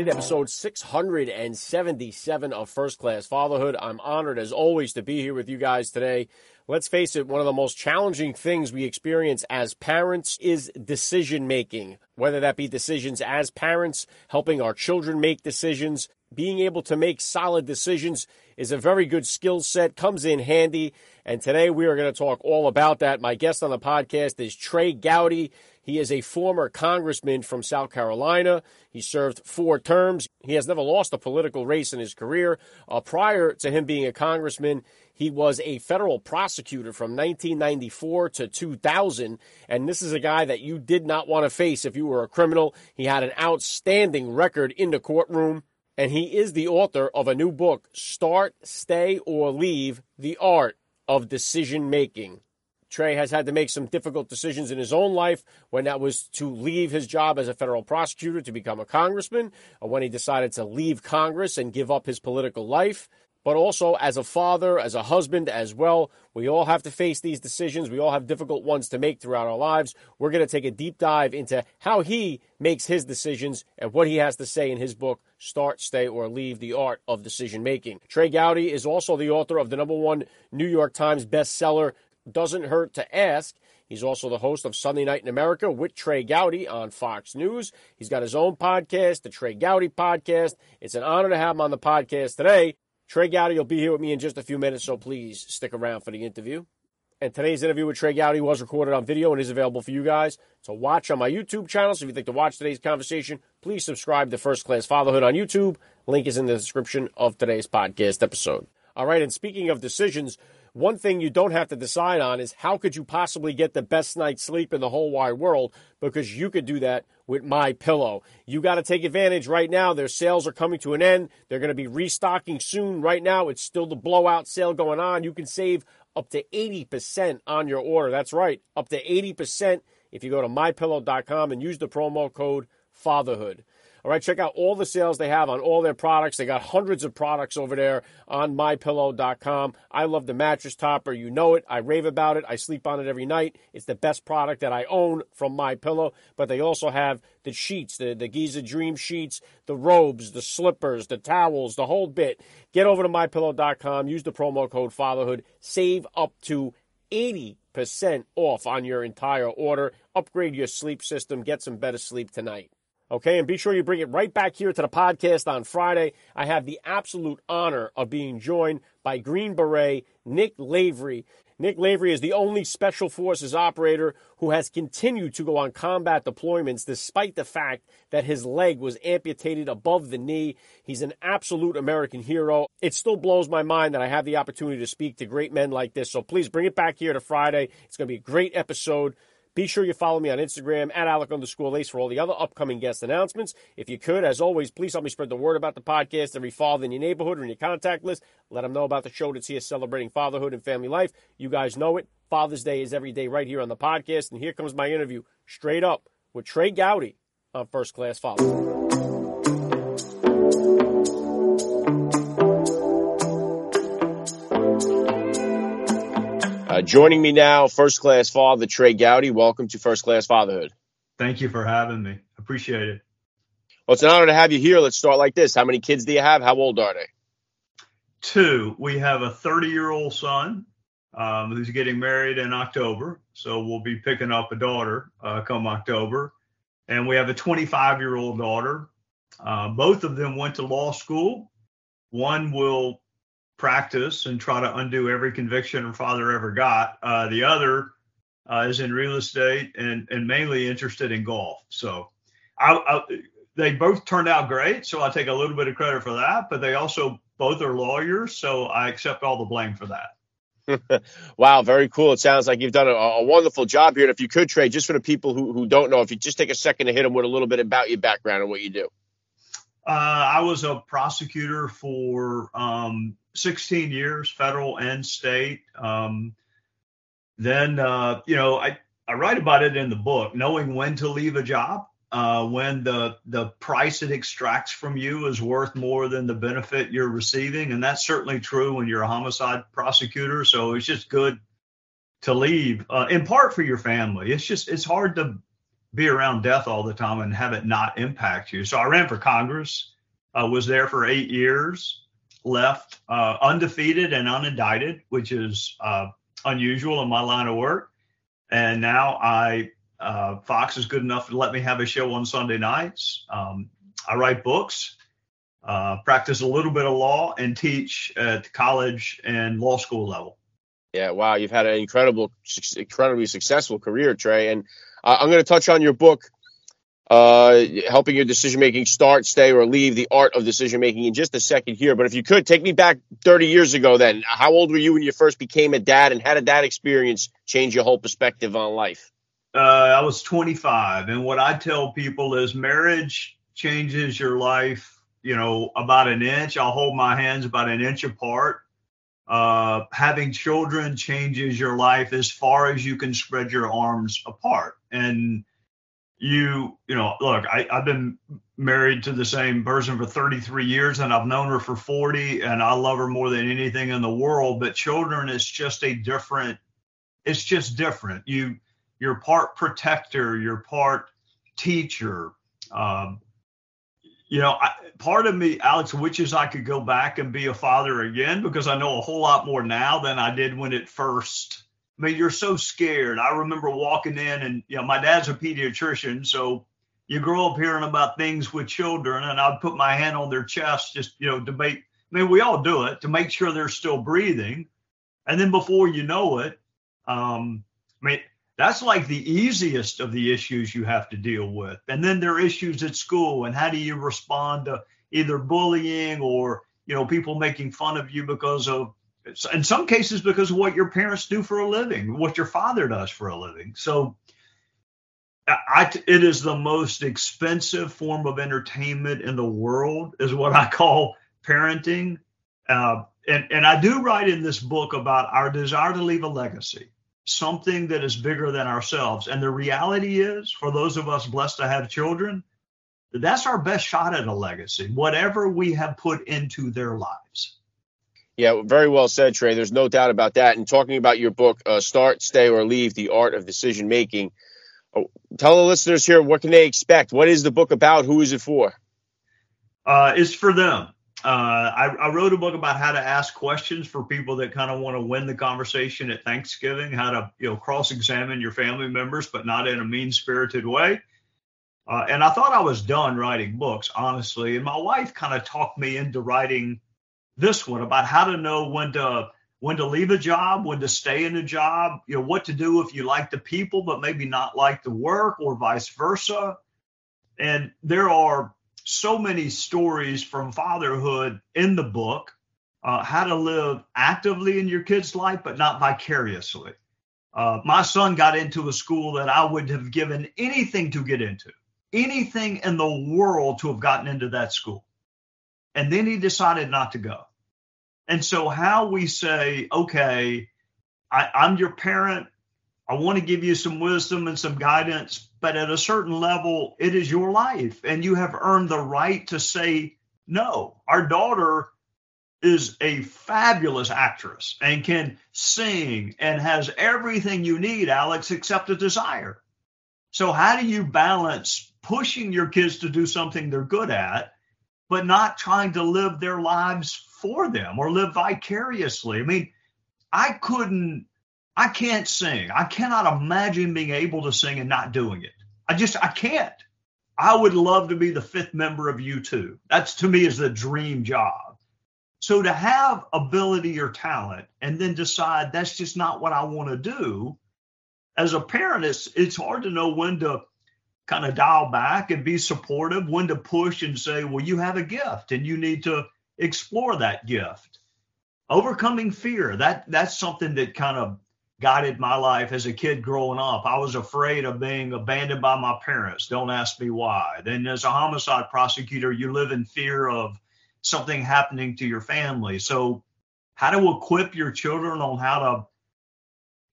Everybody, to episode 677 of First Class Fatherhood. I'm honored, as always, to be here with you guys today. Let's face it, one of the most challenging things we experience as parents is decision making, whether that be decisions as parents, helping our children make decisions. Being able to make solid decisions is a very good skill set, comes in handy. And today we are going to talk all about that. My guest on the podcast is Trey Gowdy. He is a former congressman from South Carolina. He served four terms. He has never lost a political race in his career. Uh, prior to him being a congressman, he was a federal prosecutor from 1994 to 2000. And this is a guy that you did not want to face if you were a criminal. He had an outstanding record in the courtroom. And he is the author of a new book, Start, Stay, or Leave The Art of Decision Making. Trey has had to make some difficult decisions in his own life when that was to leave his job as a federal prosecutor to become a congressman, or when he decided to leave Congress and give up his political life but also as a father, as a husband as well. We all have to face these decisions. We all have difficult ones to make throughout our lives. We're going to take a deep dive into how he makes his decisions and what he has to say in his book, Start, Stay, or Leave The Art of Decision Making. Trey Gowdy is also the author of the number one New York Times bestseller, Doesn't Hurt to Ask. He's also the host of Sunday Night in America with Trey Gowdy on Fox News. He's got his own podcast, the Trey Gowdy Podcast. It's an honor to have him on the podcast today. Trey Gowdy will be here with me in just a few minutes, so please stick around for the interview. And today's interview with Trey Gowdy was recorded on video and is available for you guys to watch on my YouTube channel. So if you'd like to watch today's conversation, please subscribe to First Class Fatherhood on YouTube. Link is in the description of today's podcast episode. All right, and speaking of decisions, one thing you don't have to decide on is how could you possibly get the best night's sleep in the whole wide world because you could do that with my pillow. You got to take advantage right now. Their sales are coming to an end. They're going to be restocking soon. Right now, it's still the blowout sale going on. You can save up to 80% on your order. That's right, up to 80% if you go to mypillow.com and use the promo code fatherhood. All right, check out all the sales they have on all their products. They got hundreds of products over there on mypillow.com. I love the mattress topper. You know it. I rave about it. I sleep on it every night. It's the best product that I own from My Pillow. But they also have the sheets, the, the Giza Dream sheets, the robes, the slippers, the towels, the whole bit. Get over to mypillow.com. Use the promo code fatherhood. Save up to 80% off on your entire order. Upgrade your sleep system. Get some better sleep tonight. Okay, and be sure you bring it right back here to the podcast on Friday. I have the absolute honor of being joined by Green Beret Nick Lavery. Nick Lavery is the only Special Forces operator who has continued to go on combat deployments despite the fact that his leg was amputated above the knee. He's an absolute American hero. It still blows my mind that I have the opportunity to speak to great men like this. So please bring it back here to Friday. It's going to be a great episode. Be sure you follow me on Instagram at Alec underscore Lace for all the other upcoming guest announcements. If you could, as always, please help me spread the word about the podcast every father in your neighborhood or in your contact list. Let them know about the show that's here celebrating fatherhood and family life. You guys know it. Father's Day is every day right here on the podcast. And here comes my interview straight up with Trey Gowdy on First Class Father. Uh, joining me now, first class father Trey Gowdy. Welcome to First Class Fatherhood. Thank you for having me. Appreciate it. Well, it's an honor to have you here. Let's start like this. How many kids do you have? How old are they? Two. We have a 30 year old son um, who's getting married in October. So we'll be picking up a daughter uh, come October. And we have a 25 year old daughter. Uh, both of them went to law school. One will practice and try to undo every conviction her father ever got. Uh, the other uh, is in real estate and, and mainly interested in golf. So I, I, they both turned out great. So I take a little bit of credit for that, but they also both are lawyers. So I accept all the blame for that. wow, very cool. It sounds like you've done a, a, wonderful job here. And if you could, Trey, just for the people who, who don't know, if you just take a second to hit them with a little bit about your background and what you do. Uh, I was a prosecutor for um, 16 years, federal and state. Um, then uh, you know I I write about it in the book, knowing when to leave a job, uh, when the the price it extracts from you is worth more than the benefit you're receiving, and that's certainly true when you're a homicide prosecutor. So it's just good to leave, uh, in part for your family. It's just it's hard to be around death all the time and have it not impact you. So I ran for Congress, uh, was there for eight years, left uh, undefeated and unindicted, which is uh, unusual in my line of work. And now I uh, Fox is good enough to let me have a show on Sunday nights. Um, I write books, uh, practice a little bit of law, and teach at college and law school level. Yeah, wow, you've had an incredible, incredibly successful career, Trey. And uh, I'm going to touch on your book, uh, helping your decision making start, stay, or leave the art of decision making in just a second here. But if you could take me back 30 years ago, then how old were you when you first became a dad, and how did that experience change your whole perspective on life? Uh, I was 25, and what I tell people is marriage changes your life. You know, about an inch. I'll hold my hands about an inch apart. Uh, having children changes your life as far as you can spread your arms apart. And you, you know, look, I, I've been married to the same person for 33 years and I've known her for 40 and I love her more than anything in the world. But children is just a different, it's just different. You, you're part protector, you're part teacher. Um, you know, I, part of me, Alex, wishes I could go back and be a father again because I know a whole lot more now than I did when it first. I mean, you're so scared. I remember walking in, and you know, my dad's a pediatrician, so you grow up hearing about things with children, and I'd put my hand on their chest, just you know, debate. I mean, we all do it to make sure they're still breathing, and then before you know it, um, I mean, that's like the easiest of the issues you have to deal with. And then there are issues at school and how do you respond to either bullying or, you know, people making fun of you because of in some cases because of what your parents do for a living, what your father does for a living. So I, it is the most expensive form of entertainment in the world, is what I call parenting. Uh, and, and I do write in this book about our desire to leave a legacy something that is bigger than ourselves. And the reality is, for those of us blessed to have children, that's our best shot at a legacy, whatever we have put into their lives. Yeah, very well said, Trey. There's no doubt about that. And talking about your book, uh, Start, Stay, or Leave The Art of Decision Making, uh, tell the listeners here what can they expect? What is the book about? Who is it for? Uh, it's for them uh, I, I, wrote a book about how to ask questions for people that kind of want to win the conversation at Thanksgiving, how to you know cross-examine your family members, but not in a mean-spirited way. Uh, and I thought I was done writing books, honestly. And my wife kind of talked me into writing this one about how to know when to when to leave a job, when to stay in a job, you know, what to do if you like the people but maybe not like the work, or vice versa. And there are so many stories from fatherhood in the book uh, how to live actively in your kid's life, but not vicariously. Uh, my son got into a school that I would have given anything to get into, anything in the world to have gotten into that school. And then he decided not to go. And so, how we say, okay, I, I'm your parent, I want to give you some wisdom and some guidance, but at a certain level, it is your life and you have earned the right to say no. Our daughter is a fabulous actress and can sing and has everything you need, Alex, except a desire. So, how do you balance pushing your kids to do something they're good at, but not trying to live their lives for them or live vicariously? I mean, I couldn't I can't sing. I cannot imagine being able to sing and not doing it. I just I can't. I would love to be the fifth member of U2. That's to me is the dream job. So to have ability or talent and then decide that's just not what I want to do, as a parent, it's it's hard to know when to kind of dial back and be supportive, when to push and say, well, you have a gift and you need to explore that gift. Overcoming fear, that that's something that kind of guided my life as a kid growing up. I was afraid of being abandoned by my parents. Don't ask me why. Then, as a homicide prosecutor, you live in fear of something happening to your family. So, how to equip your children on how to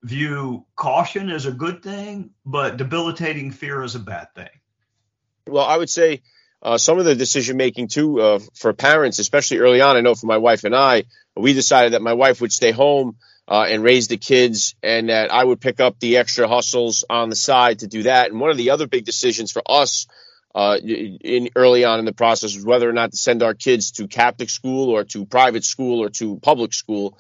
view caution as a good thing, but debilitating fear as a bad thing. Well, I would say uh, some of the decision making too uh, for parents, especially early on. I know for my wife and I, we decided that my wife would stay home uh, and raise the kids, and that I would pick up the extra hustles on the side to do that. And one of the other big decisions for us uh, in early on in the process was whether or not to send our kids to Catholic school or to private school or to public school.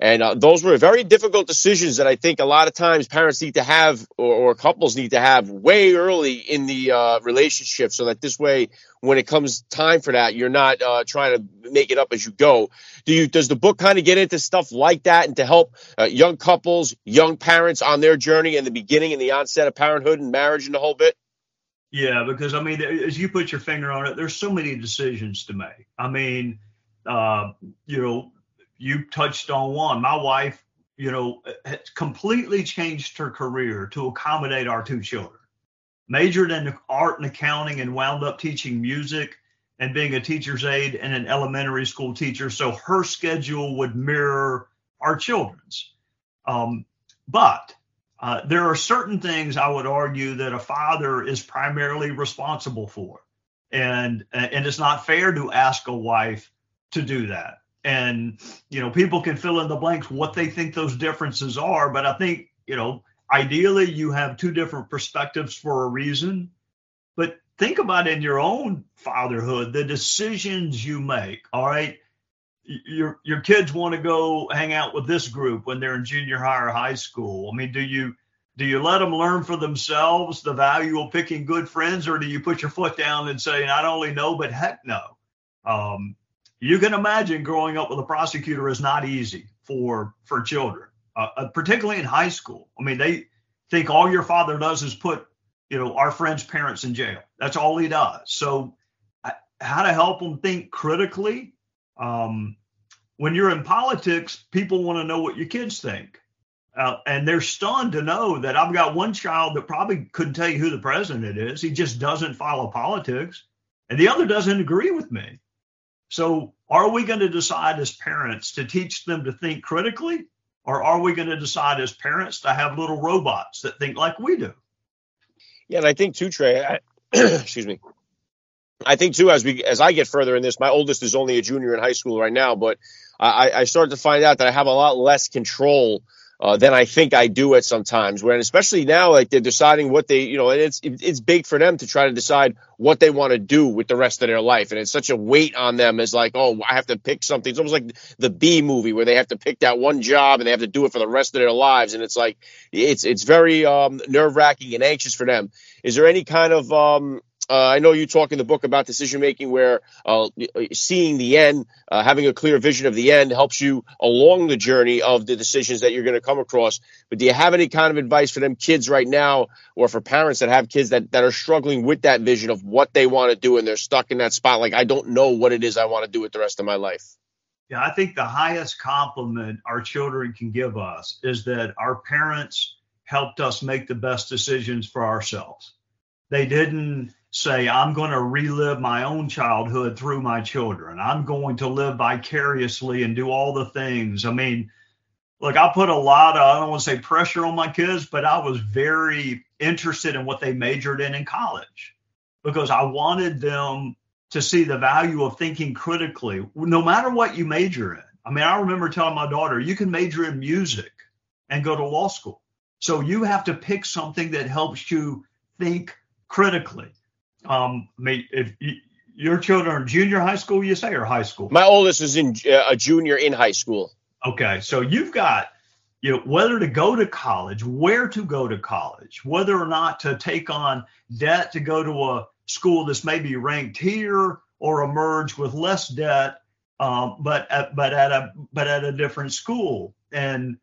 And uh, those were very difficult decisions that I think a lot of times parents need to have or, or couples need to have way early in the uh, relationship so that this way, when it comes time for that, you're not uh, trying to make it up as you go. Do you, does the book kind of get into stuff like that and to help uh, young couples, young parents on their journey in the beginning and the onset of parenthood and marriage and the whole bit? Yeah, because I mean, as you put your finger on it, there's so many decisions to make. I mean, uh, you know, you touched on one. My wife, you know, has completely changed her career to accommodate our two children. Majored in art and accounting and wound up teaching music and being a teacher's aide and an elementary school teacher. So her schedule would mirror our children's. Um, but uh, there are certain things I would argue that a father is primarily responsible for. And, and it's not fair to ask a wife to do that and you know people can fill in the blanks what they think those differences are but i think you know ideally you have two different perspectives for a reason. But think about in your own fatherhood the decisions you make all right? Your your kids want to go hang out with this group when they're in junior high or high school. I mean do you do you let them learn for themselves the value of picking good friends or do you put your foot down and say not only no but heck no? Um, you can imagine growing up with a prosecutor is not easy for for children, uh, uh, particularly in high school. I mean, they think all your father does is put you know our friends' parents in jail. That's all he does. So, how to help them think critically? Um, when you're in politics, people want to know what your kids think. Uh, and they're stunned to know that I've got one child that probably couldn't tell you who the president is. He just doesn't follow politics. And the other doesn't agree with me. So, are we going to decide as parents to teach them to think critically, or are we going to decide as parents to have little robots that think like we do? Yeah, and I think too, Trey. I, excuse me. I think too, as we as I get further in this, my oldest is only a junior in high school right now, but I, I start to find out that I have a lot less control uh, than I think I do at sometimes. When especially now, like they're deciding what they, you know, and it's it's big for them to try to decide what they want to do with the rest of their life, and it's such a weight on them as like, oh, I have to pick something. It's almost like the B movie where they have to pick that one job and they have to do it for the rest of their lives, and it's like it's it's very um, nerve wracking and anxious for them. Is there any kind of um, uh, I know you talk in the book about decision making where uh, seeing the end, uh, having a clear vision of the end helps you along the journey of the decisions that you're going to come across. But do you have any kind of advice for them kids right now or for parents that have kids that, that are struggling with that vision of what they want to do and they're stuck in that spot? Like, I don't know what it is I want to do with the rest of my life. Yeah, I think the highest compliment our children can give us is that our parents helped us make the best decisions for ourselves. They didn't say, I'm going to relive my own childhood through my children. I'm going to live vicariously and do all the things. I mean, look, I put a lot of, I don't want to say pressure on my kids, but I was very interested in what they majored in in college because I wanted them to see the value of thinking critically, no matter what you major in. I mean, I remember telling my daughter, you can major in music and go to law school. So you have to pick something that helps you think critically. Um, if you, your children are junior high school, you say, or high school? My oldest is in uh, a junior in high school. Okay, so you've got you know whether to go to college, where to go to college, whether or not to take on debt to go to a school that's maybe ranked here or emerge with less debt, um, but at, but at a but at a different school. And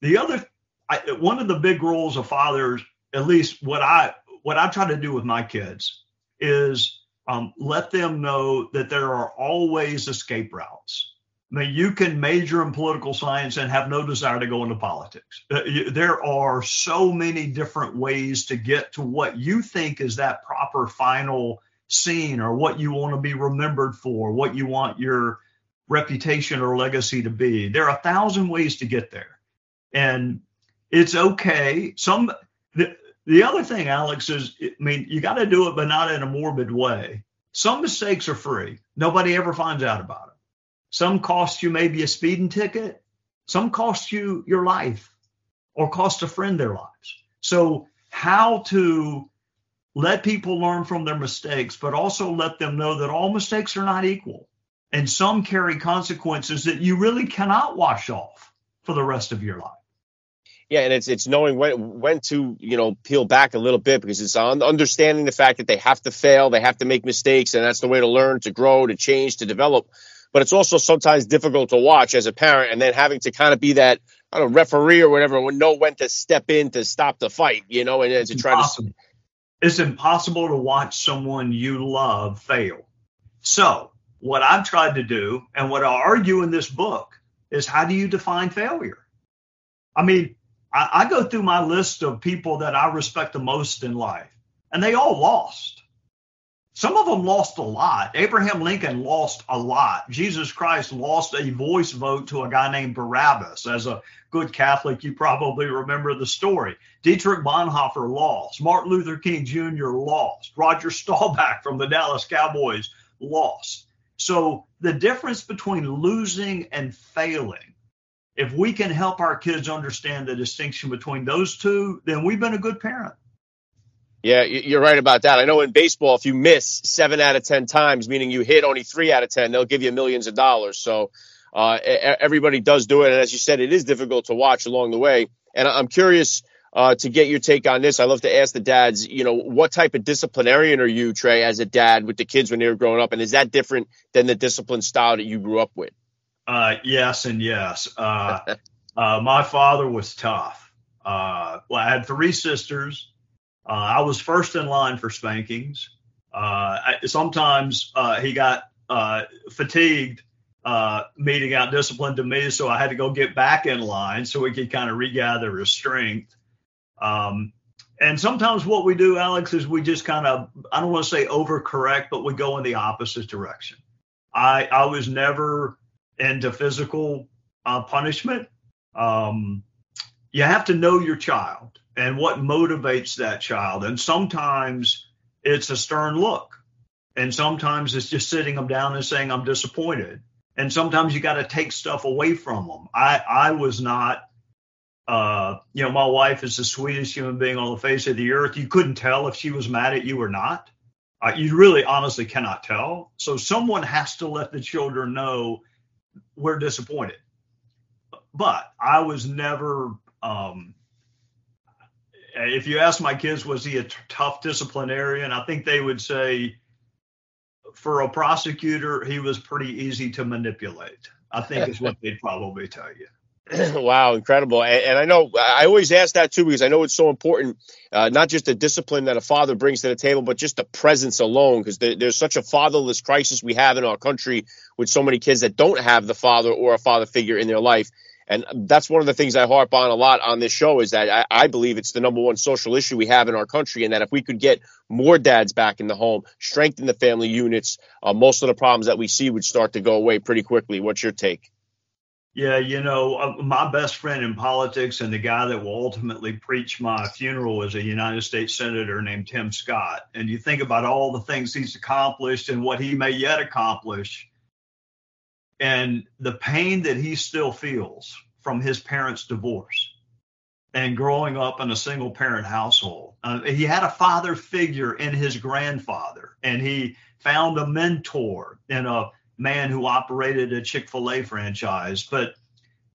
the other, I, one of the big roles of fathers, at least what I what I try to do with my kids, is um, let them know that there are always escape routes. I mean, you can major in political science and have no desire to go into politics. Uh, you, there are so many different ways to get to what you think is that proper final scene or what you want to be remembered for, what you want your reputation or legacy to be. There are a thousand ways to get there. And It's okay. Some the, the other thing, Alex, is I mean, you got to do it, but not in a morbid way. Some mistakes are free. Nobody ever finds out about them. Some cost you maybe a speeding ticket. Some cost you your life or cost a friend their lives. So how to let people learn from their mistakes, but also let them know that all mistakes are not equal. And some carry consequences that you really cannot wash off for the rest of your life. Yeah, and it's it's knowing when when to you know peel back a little bit because it's on understanding the fact that they have to fail, they have to make mistakes, and that's the way to learn, to grow, to change, to develop. But it's also sometimes difficult to watch as a parent, and then having to kind of be that I don't know, referee or whatever, and know when to step in to stop the fight, you know, and to try to. It's impossible to watch someone you love fail. So what I've tried to do, and what I argue in this book, is how do you define failure? I mean, I, I go through my list of people that I respect the most in life, and they all lost. Some of them lost a lot. Abraham Lincoln lost a lot. Jesus Christ lost a voice vote to a guy named Barabbas. As a good Catholic, you probably remember the story. Dietrich Bonhoeffer lost. Martin Luther King Jr. lost. Roger Staubach from the Dallas Cowboys lost. So the difference between losing and failing if we can help our kids understand the distinction between those two, then we've been a good parent. Yeah, you're right about that. I know in baseball, if you miss seven out of 10 times, meaning you hit only three out of 10, they'll give you millions of dollars. So uh, everybody does do it. And as you said, it is difficult to watch along the way. And I'm curious uh, to get your take on this. I love to ask the dads, you know, what type of disciplinarian are you, Trey, as a dad with the kids when they were growing up? And is that different than the discipline style that you grew up with? Uh, yes and yes. Uh, uh, my father was tough. Uh, well, I had three sisters. Uh, I was first in line for spankings. I, sometimes he got fatigued meting out discipline to me, so I had to go get back in line so we could kind of regather his strength. Um, and sometimes what we do, Alex, is we just kind of, I don't want to say overcorrect, but we go in the opposite direction. I, I was never into physical uh, punishment. Um, you have to know your child and what motivates that child. And sometimes it's a stern look, and sometimes it's just sitting them down and saying, I'm disappointed. And sometimes you got to take stuff away from them. I, I was not, uh, you know, my wife is the sweetest human being on the face of the earth. You couldn't tell if she was mad at you or not. Uh, you really honestly cannot tell. So someone has to let the children know we're disappointed. But I was never. Um, if you ask my kids, was he a t- tough disciplinarian? I think they would say, for a prosecutor, he was pretty easy to manipulate. I think is what they'd probably tell you. wow, incredible. And, and, I know I always ask that too because I know it's so important, uh, not just the discipline that a father brings to the table, but just the presence alone. Because there, there's such a fatherless crisis we have in our country with so many kids that don't have the father or a father figure in their life. And that's one of the things I harp on a lot on this show is that I, I believe it's the number one social issue we have in our country. And that if we could get more dads back in the home, strengthen the family units, uh, most of the problems that we see would start to go away pretty quickly. What's your take? Yeah, you know, uh, my best friend in politics and the guy that will ultimately preach my funeral is a United States Senator named Tim Scott. And you think about all the things he's accomplished and what he may yet accomplish, and the pain that he still feels from his parents' divorce and growing up in a single parent household. Uh, he had a father figure in his grandfather, and he found a mentor in a man who operated a Chick-fil-A franchise, but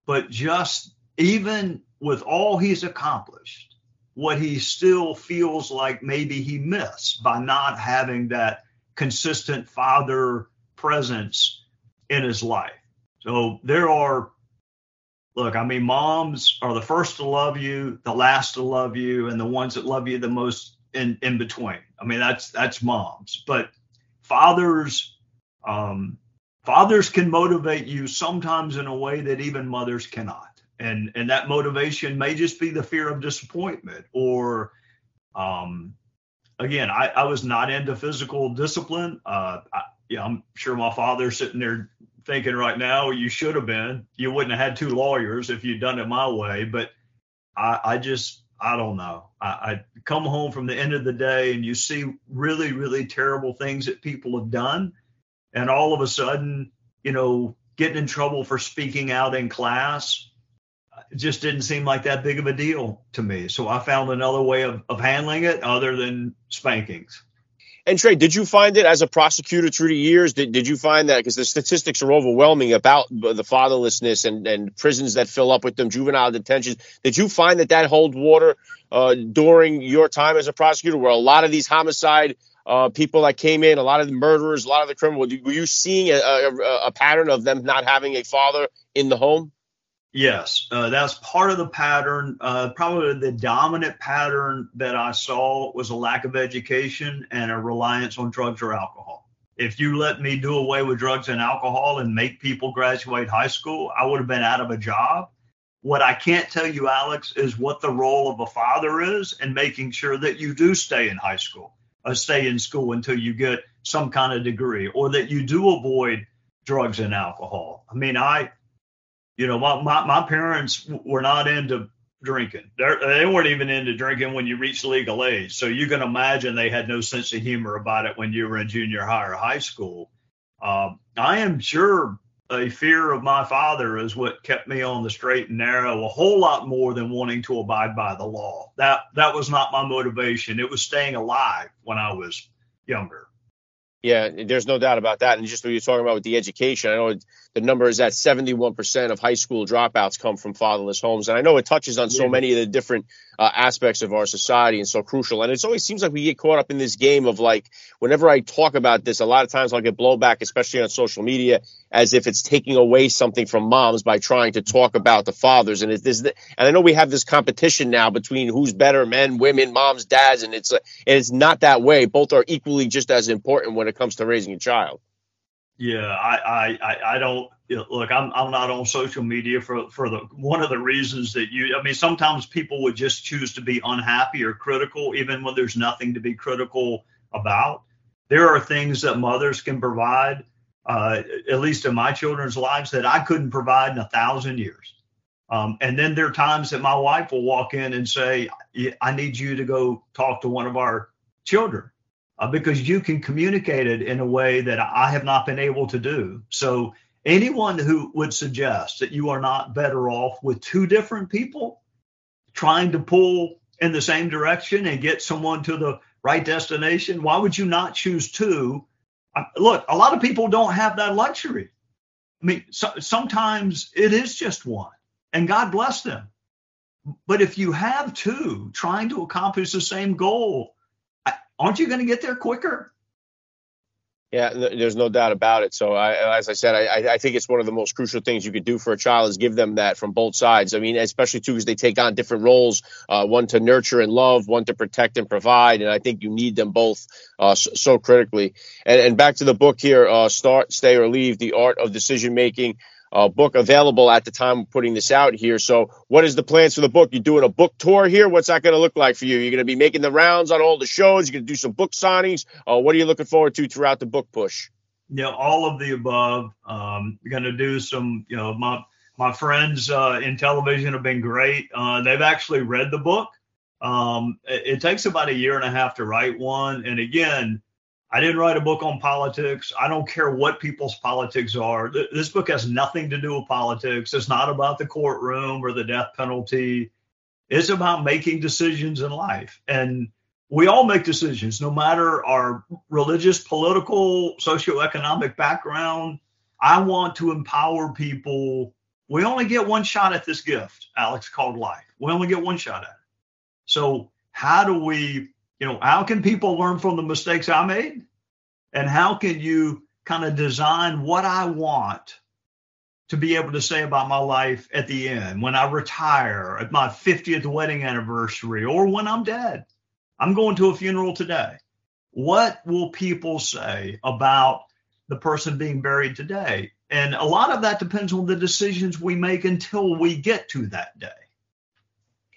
but just even with all he's accomplished, what he still feels like maybe he missed by not having that consistent father presence in his life. So there are look, I mean, moms are the first to love you, the last to love you, and the ones that love you the most in in between. I mean, that's that's moms, but fathers um, fathers can motivate you sometimes in a way that even mothers cannot and and that motivation may just be the fear of disappointment or um again i i was not into physical discipline uh I, yeah i'm sure my father's sitting there thinking right now you should have been you wouldn't have had two lawyers if you'd done it my way but I, I just I don't know. I, I, come home from the end of the day and you see really, really terrible things that people have done. And all of a sudden, you know, getting in trouble for speaking out in class just didn't seem like that big of a deal to me. So I found another way of, of handling it other than spankings. And Trey, did you find it as a prosecutor through the years? Did, did you find that because the statistics are overwhelming about the fatherlessness and, and prisons that fill up with them, juvenile detentions? Did you find that that hold water uh, during your time as a prosecutor, where a lot of these homicide uh, people that came in, a lot of the murderers, a lot of the criminals, were you seeing a, a, a pattern of them not having a father in the home? Yes, uh, that's part of the pattern. Uh, probably the dominant pattern that I saw was a lack of education and a reliance on drugs or alcohol. If you let me do away with drugs and alcohol and make people graduate high school, I would have been out of a job. What I can't tell you, Alex, is what the role of a father is in making sure that you do stay in high school, uh, stay in school until you get some kind of degree, or that you do avoid drugs and alcohol. I mean, I you know, my, my, my parents were not into drinking. They're, they were not even into drinking when you reached legal age. So you can imagine they had no sense of humor about it when you were in junior high or high school. Um, I am sure a fear of my father is what kept me on the straight and narrow a whole lot more than wanting to abide by the law. That that was not my motivation. It was staying alive when I was younger. Yeah, there's no doubt about that. And just what you're talking about with the education, I know the number is that 71% of high school dropouts come from fatherless homes. And I know it touches on so many of the different uh, aspects of our society and so crucial. And it always seems like we get caught up in this game of like, whenever I talk about this, a lot of times I'll get blowback, especially on social media, as if it's taking away something from moms by trying to talk about the fathers. And it's this, and I know we have this competition now between who's better, men, women, moms, dads, and it's, and it's not that way. Both are equally just as important when it comes to raising a child. Yeah, I, I, I don't look. I'm, I'm not on social media for, for the one of the reasons that you. I mean, sometimes people would just choose to be unhappy or critical, even when there's nothing to be critical about. There are things that mothers can provide, uh, at least in my children's lives, that I couldn't provide in a thousand years. Um, and then there are times that my wife will walk in and say, "I need you to go talk to one of our children." Uh, because you can communicate it in a way that I have not been able to do. So, anyone who would suggest that you are not better off with two different people trying to pull in the same direction and get someone to the right destination, why would you not choose two? Uh, look, a lot of people don't have that luxury. I mean, so, sometimes it is just one, and God bless them. But if you have two trying to accomplish the same goal, aren't you going to get there quicker? Yeah, there's no doubt about it. So, I, as I said, I, I, think it's one of the most crucial things you could do for a child is give them that from both sides. I mean, especially too, because they take on different roles, uh, one to nurture and love, one to protect and provide. And I think you need them both uh, so, critically. And, and, back to the book here, uh, Start, Stay, or Leave, The Art of Decision Making uh, book available at the time of putting this out here. So, what is the plans for the book? You're doing a book tour here? What's that going to look like for you? You're going to be making the rounds on all the shows. You're going to do some book signings. Uh, what are you looking forward to throughout the book push? Know, all of the above. Um, going to do some. You know, my my friends uh, in television have been great. Uh, they've actually read the book. Um, it, it takes about a year and a half to write one, and again I didn't write a book on politics. I don't care what people's politics are. This book has nothing to do with politics. It's not about the courtroom or the death penalty. It's about making decisions in life. And we all make decisions, no matter our religious, political, socioeconomic background. I want to empower people. We only get one shot at this gift, Alex, called life. We only get one shot at it. So, how do we you know, how can people learn from the mistakes I made? And how can you kind of design what I want to be able to say about my life at the end when I retire at my 50th wedding anniversary or when I'm dead? I'm going to a funeral today. What will people say about the person being buried today? And a lot of that depends on the decisions we make until we get to that day.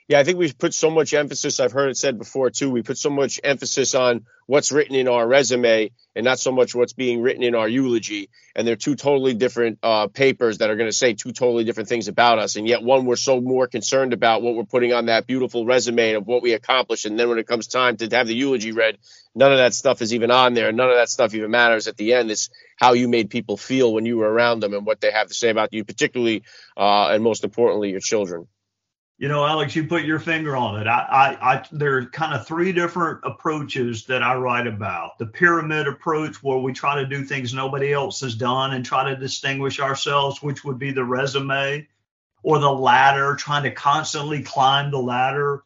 Yeah, I think we've put so much emphasis. I've heard it said before too. We put so much emphasis on what's written in our resume and not so much what's being written in our eulogy. And they're two totally different uh, papers that are going to say two totally different things about us. And yet, one we're so more concerned about what we're putting on that beautiful resume of what we accomplished. And then when it comes time to have the eulogy read, none of that stuff is even on there. And none of that stuff even matters at the end. It's how you made people feel when you were around them and what they have to say about you, particularly uh, and most importantly, your children. You know, Alex, you put your finger on it. I, I, I, there are kind of three different approaches that I write about. The pyramid approach, where we try to do things nobody else has done and try to distinguish ourselves, which would be the resume, or the ladder, trying to constantly climb the ladder.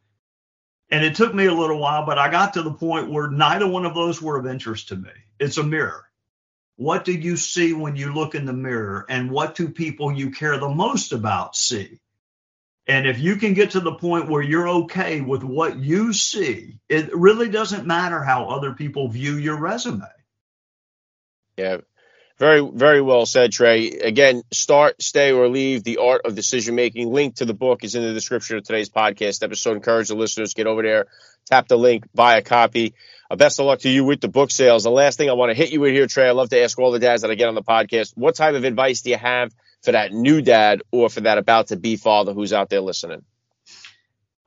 And it took me a little while, but I got to the point where neither one of those were of interest to me. It's a mirror. What do you see when you look in the mirror? And what do people you care the most about see? And if you can get to the point where you're okay with what you see, it really doesn't matter how other people view your resume. Yeah. Very, very well said, Trey. Again, start, stay, or leave the art of decision making. Link to the book is in the description of today's podcast episode. Encourage the listeners get over there, tap the link, buy a copy. Uh, best of luck to you with the book sales. The last thing I want to hit you with here, Trey, I love to ask all the dads that I get on the podcast, what type of advice do you have for that new dad or for that about to be father who's out there listening?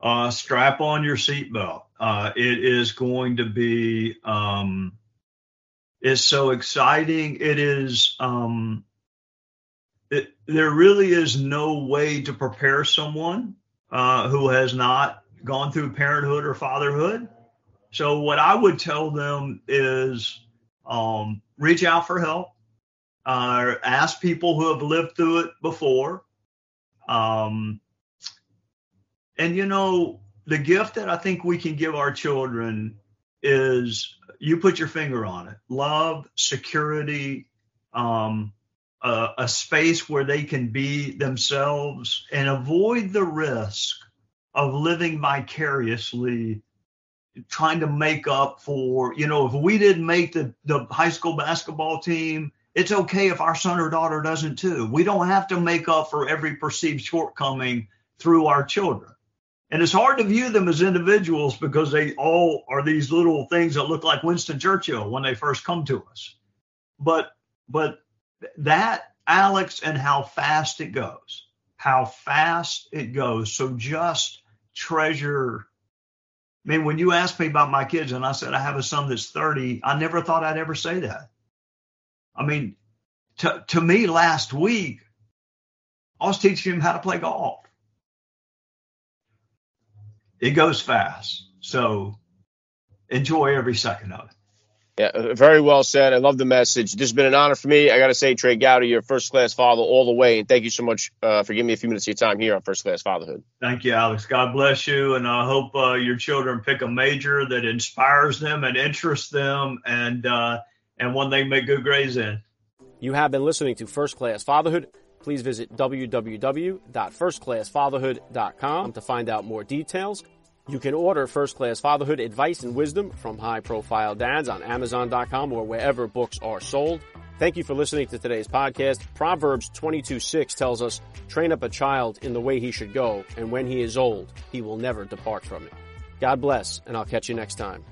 Uh, strap on your seatbelt. Uh, it is going to be um, it's so exciting. It is um, it, there really is no way to prepare someone uh, who has not gone through parenthood or fatherhood. So what I would tell them is um, reach out for help uh, ask people who have lived through it before. Um, and you know, the gift that I think we can give our children is you put your finger on it love, security, um, a, a space where they can be themselves and avoid the risk of living vicariously trying to make up for you know if we didn't make the the high school basketball team it's okay if our son or daughter doesn't too. We don't have to make up for every perceived shortcoming through our children. And it's hard to view them as individuals because they all are these little things that look like Winston Churchill when they first come to us. But but that Alex and how fast it goes. How fast it goes. So just treasure I mean, when you asked me about my kids and I said I have a son that's 30, I never thought I'd ever say that. I mean, to, to me last week, I was teaching him how to play golf. It goes fast. So enjoy every second of it. Yeah, uh, very well said. I love the message. This has been an honor for me. I got to say, Trey Gowdy, you're first class father all the way. And thank you so much uh, for giving me a few minutes of your time here on First Class Fatherhood. Thank you, Alex. God bless you. And I hope uh, your children pick a major that inspires them and interests them. And, uh, and one they make good grades in. You have been listening to First Class Fatherhood. Please visit www.firstclassfatherhood.com to find out more details. You can order First Class Fatherhood advice and wisdom from high profile dads on Amazon.com or wherever books are sold. Thank you for listening to today's podcast. Proverbs 22 6 tells us, train up a child in the way he should go, and when he is old, he will never depart from it. God bless, and I'll catch you next time.